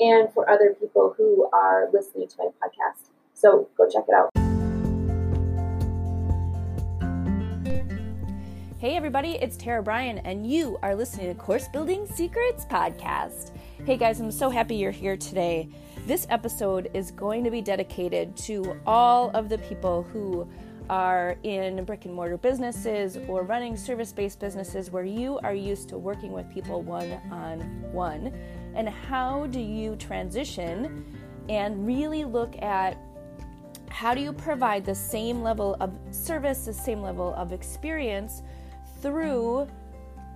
and for other people who are listening to my podcast. So go check it out. Hey, everybody, it's Tara Bryan, and you are listening to Course Building Secrets Podcast. Hey, guys, I'm so happy you're here today. This episode is going to be dedicated to all of the people who are in brick and mortar businesses or running service based businesses where you are used to working with people one on one and how do you transition and really look at how do you provide the same level of service, the same level of experience through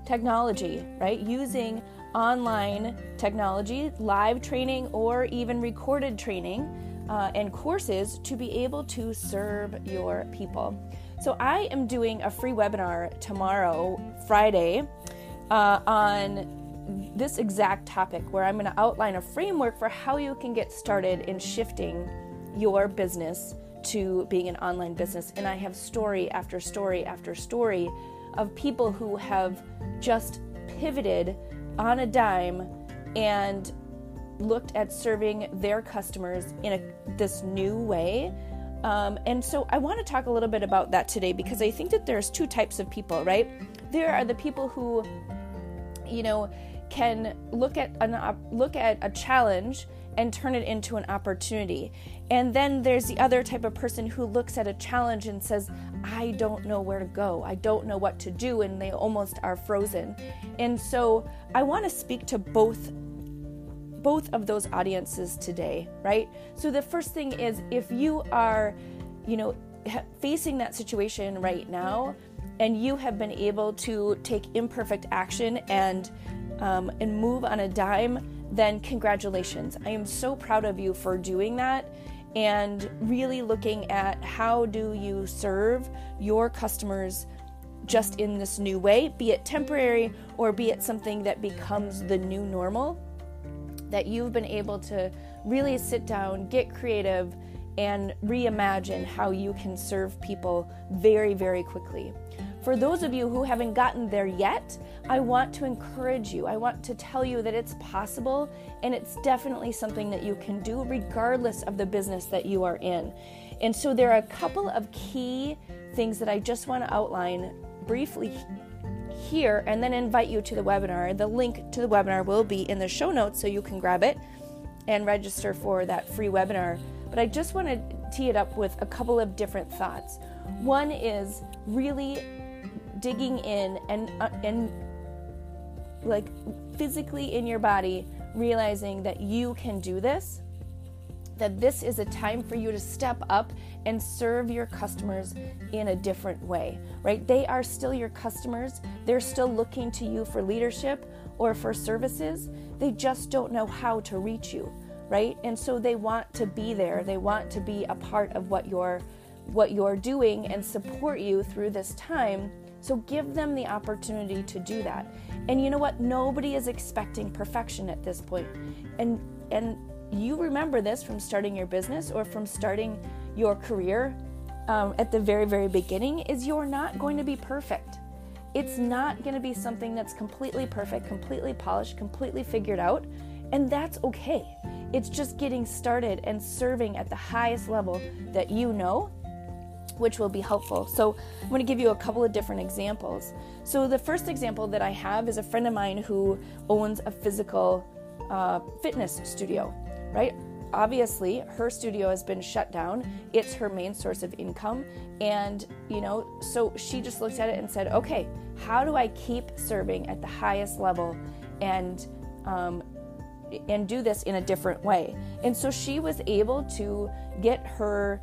technology, right? Using online technology, live training, or even recorded training uh, and courses to be able to serve your people. So, I am doing a free webinar tomorrow, Friday, uh, on this exact topic where I'm going to outline a framework for how you can get started in shifting your business to being an online business. And I have story after story after story of people who have just pivoted on a dime and looked at serving their customers in a, this new way. Um, and so I want to talk a little bit about that today because I think that there's two types of people, right? There are the people who, you know, can look at an look at a challenge and turn it into an opportunity. And then there's the other type of person who looks at a challenge and says, I don't know where to go. I don't know what to do. And they almost are frozen. And so I want to speak to both both of those audiences today, right? So the first thing is if you are, you know, facing that situation right now and you have been able to take imperfect action and um, and move on a dime, then congratulations. I am so proud of you for doing that and really looking at how do you serve your customers just in this new way, be it temporary or be it something that becomes the new normal. That you've been able to really sit down, get creative, and reimagine how you can serve people very, very quickly. For those of you who haven't gotten there yet, I want to encourage you. I want to tell you that it's possible and it's definitely something that you can do regardless of the business that you are in. And so there are a couple of key things that I just want to outline briefly here and then invite you to the webinar. The link to the webinar will be in the show notes so you can grab it and register for that free webinar. But I just want to tee it up with a couple of different thoughts. One is really digging in and uh, and like physically in your body realizing that you can do this that this is a time for you to step up and serve your customers in a different way, right? They are still your customers. They're still looking to you for leadership or for services. They just don't know how to reach you, right? And so they want to be there. They want to be a part of what you're what you're doing and support you through this time so give them the opportunity to do that. And you know what? Nobody is expecting perfection at this point. And and you remember this from starting your business or from starting your career um, at the very very beginning is you're not going to be perfect. It's not going to be something that's completely perfect, completely polished, completely figured out, and that's okay. It's just getting started and serving at the highest level that you know which will be helpful. So, I'm going to give you a couple of different examples. So, the first example that I have is a friend of mine who owns a physical uh, fitness studio, right? obviously her studio has been shut down. It's her main source of income. And, you know, so she just looked at it and said, okay, how do I keep serving at the highest level and, um, and do this in a different way? And so she was able to get her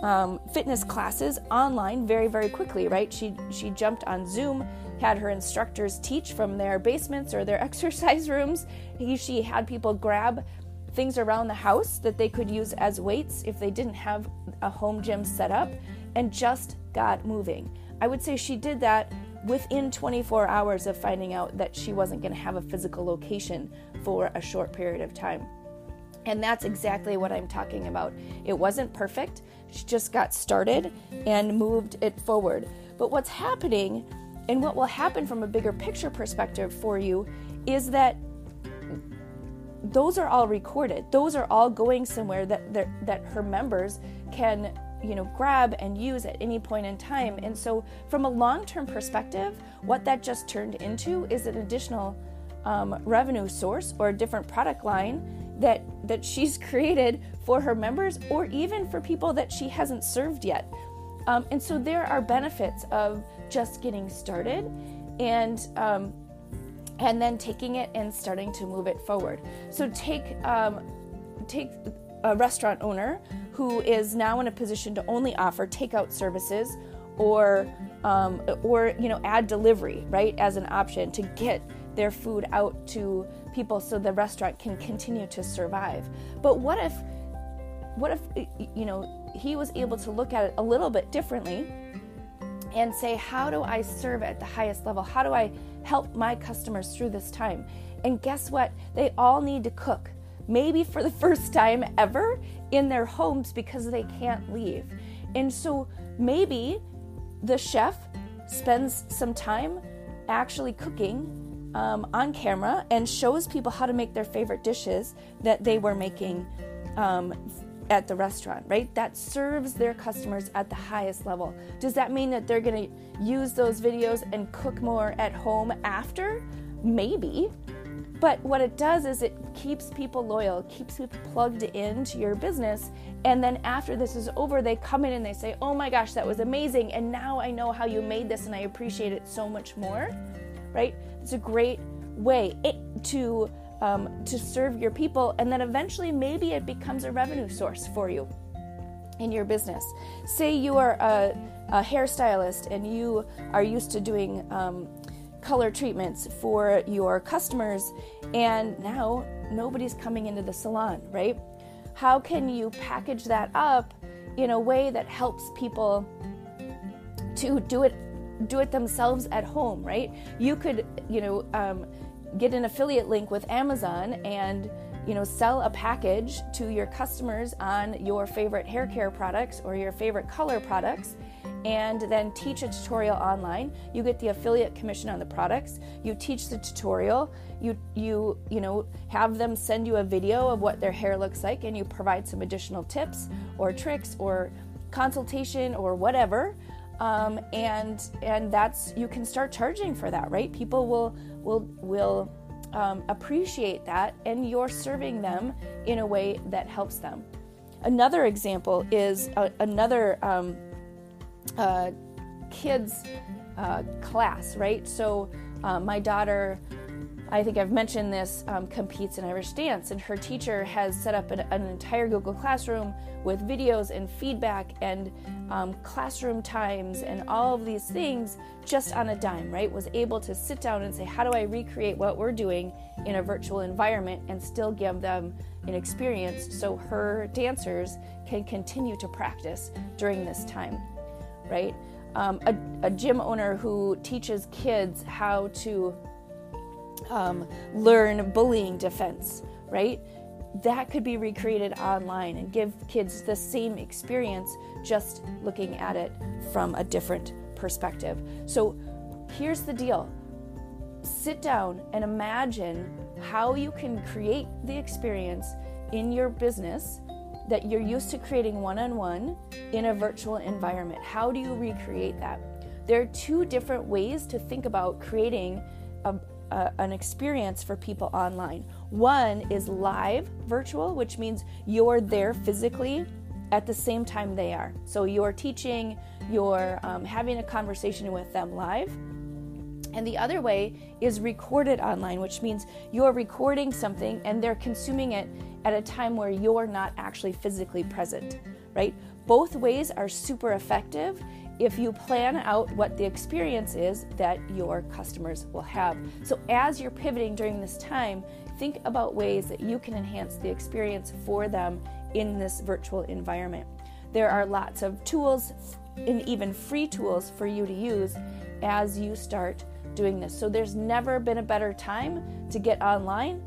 um, fitness classes online very, very quickly, right? She, she jumped on Zoom had her instructors teach from their basements or their exercise rooms. He, she had people grab things around the house that they could use as weights if they didn't have a home gym set up and just got moving. I would say she did that within 24 hours of finding out that she wasn't going to have a physical location for a short period of time. And that's exactly what I'm talking about. It wasn't perfect. She just got started and moved it forward. But what's happening and what will happen from a bigger picture perspective for you is that those are all recorded. Those are all going somewhere that that, her members can you know grab and use at any point in time. And so from a long-term perspective, what that just turned into is an additional um, revenue source or a different product line that that she's created for her members or even for people that she hasn't served yet. Um, and so there are benefits of just getting started and um, and then taking it and starting to move it forward. So take um, take a restaurant owner who is now in a position to only offer takeout services or um, or you know add delivery right as an option to get their food out to people so the restaurant can continue to survive. But what if what if you know he was able to look at it a little bit differently and say, How do I serve at the highest level? How do I help my customers through this time? And guess what? They all need to cook, maybe for the first time ever in their homes because they can't leave. And so maybe the chef spends some time actually cooking um, on camera and shows people how to make their favorite dishes that they were making um, at the restaurant, right? That serves their customers at the highest level. Does that mean that they're going to use those videos and cook more at home after? Maybe. But what it does is it keeps people loyal, keeps people plugged into your business. And then after this is over, they come in and they say, Oh my gosh, that was amazing. And now I know how you made this and I appreciate it so much more, right? It's a great way to um, to serve your people, and then eventually maybe it becomes a revenue source for you in your business. Say you are a, a hairstylist and you are used to doing um, color treatments for your customers, and now nobody's coming into the salon, right? How can you package that up in a way that helps people to do it do it themselves at home, right? You could, you know, um, get an affiliate link with Amazon and you know sell a package to your customers on your favorite hair care products or your favorite color products and then teach a tutorial online. You get the affiliate commission on the products. You teach the tutorial. You you you know have them send you a video of what their hair looks like and you provide some additional tips or tricks or consultation or whatever um, and and that's you can start charging for that right? People will will will um, appreciate that and you're serving them in a way that helps them. Another example is a, another um, uh, kids uh, class right? So uh, my daughter I think I've mentioned this, um, competes in Irish dance, and her teacher has set up an, an entire Google Classroom with videos and feedback and um, classroom times and all of these things just on a dime, right? Was able to sit down and say, How do I recreate what we're doing in a virtual environment and still give them an experience so her dancers can continue to practice during this time, right? Um, a, a gym owner who teaches kids how to um, learn bullying defense, right? That could be recreated online and give kids the same experience just looking at it from a different perspective. So here's the deal sit down and imagine how you can create the experience in your business that you're used to creating one on one in a virtual environment. How do you recreate that? There are two different ways to think about creating a, uh, an experience for people online. One is live virtual, which means you're there physically at the same time they are. So you're teaching, you're um, having a conversation with them live. And the other way is recorded online, which means you're recording something and they're consuming it at a time where you're not actually physically present, right? Both ways are super effective if you plan out what the experience is that your customers will have. So, as you're pivoting during this time, think about ways that you can enhance the experience for them in this virtual environment. There are lots of tools and even free tools for you to use as you start doing this. So, there's never been a better time to get online.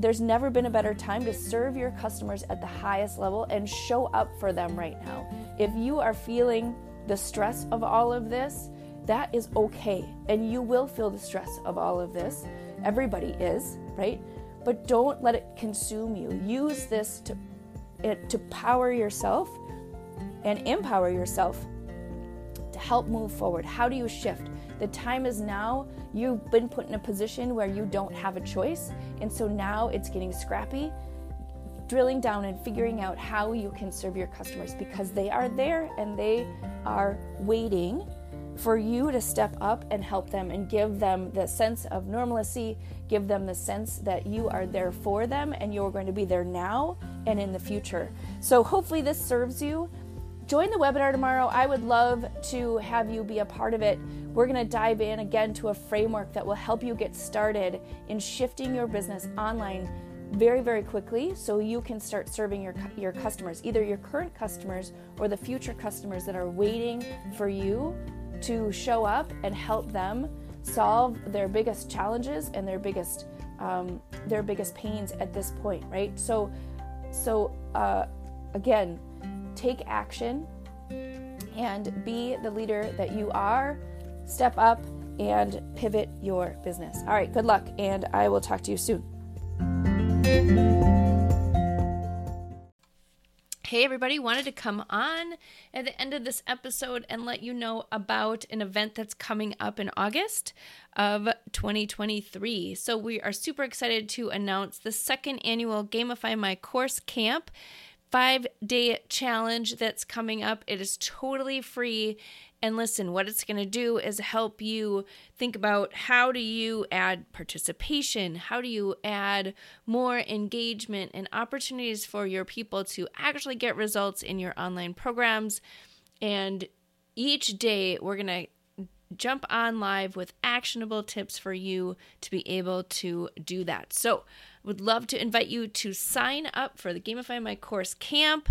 There's never been a better time to serve your customers at the highest level and show up for them right now. If you are feeling the stress of all of this, that is okay. And you will feel the stress of all of this. Everybody is, right? But don't let it consume you. Use this to it to power yourself and empower yourself to help move forward. How do you shift? The time is now. You've been put in a position where you don't have a choice. And so now it's getting scrappy drilling down and figuring out how you can serve your customers because they are there and they are waiting for you to step up and help them and give them the sense of normalcy, give them the sense that you are there for them and you're going to be there now and in the future. So, hopefully, this serves you. Join the webinar tomorrow. I would love to have you be a part of it. We're going to dive in again to a framework that will help you get started in shifting your business online very very quickly so you can start serving your your customers either your current customers or the future customers that are waiting for you to show up and help them solve their biggest challenges and their biggest um, their biggest pains at this point right? So so uh, again take action and be the leader that you are. Step up and pivot your business. All right good luck and i will talk to you soon Hey, everybody, wanted to come on at the end of this episode and let you know about an event that's coming up in August of 2023. So, we are super excited to announce the second annual Gamify My Course Camp five day challenge that's coming up. It is totally free and listen, what it's going to do is help you think about how do you add participation? How do you add more engagement and opportunities for your people to actually get results in your online programs? And each day we're going to jump on live with actionable tips for you to be able to do that. So, would love to invite you to sign up for the Gamify My Course camp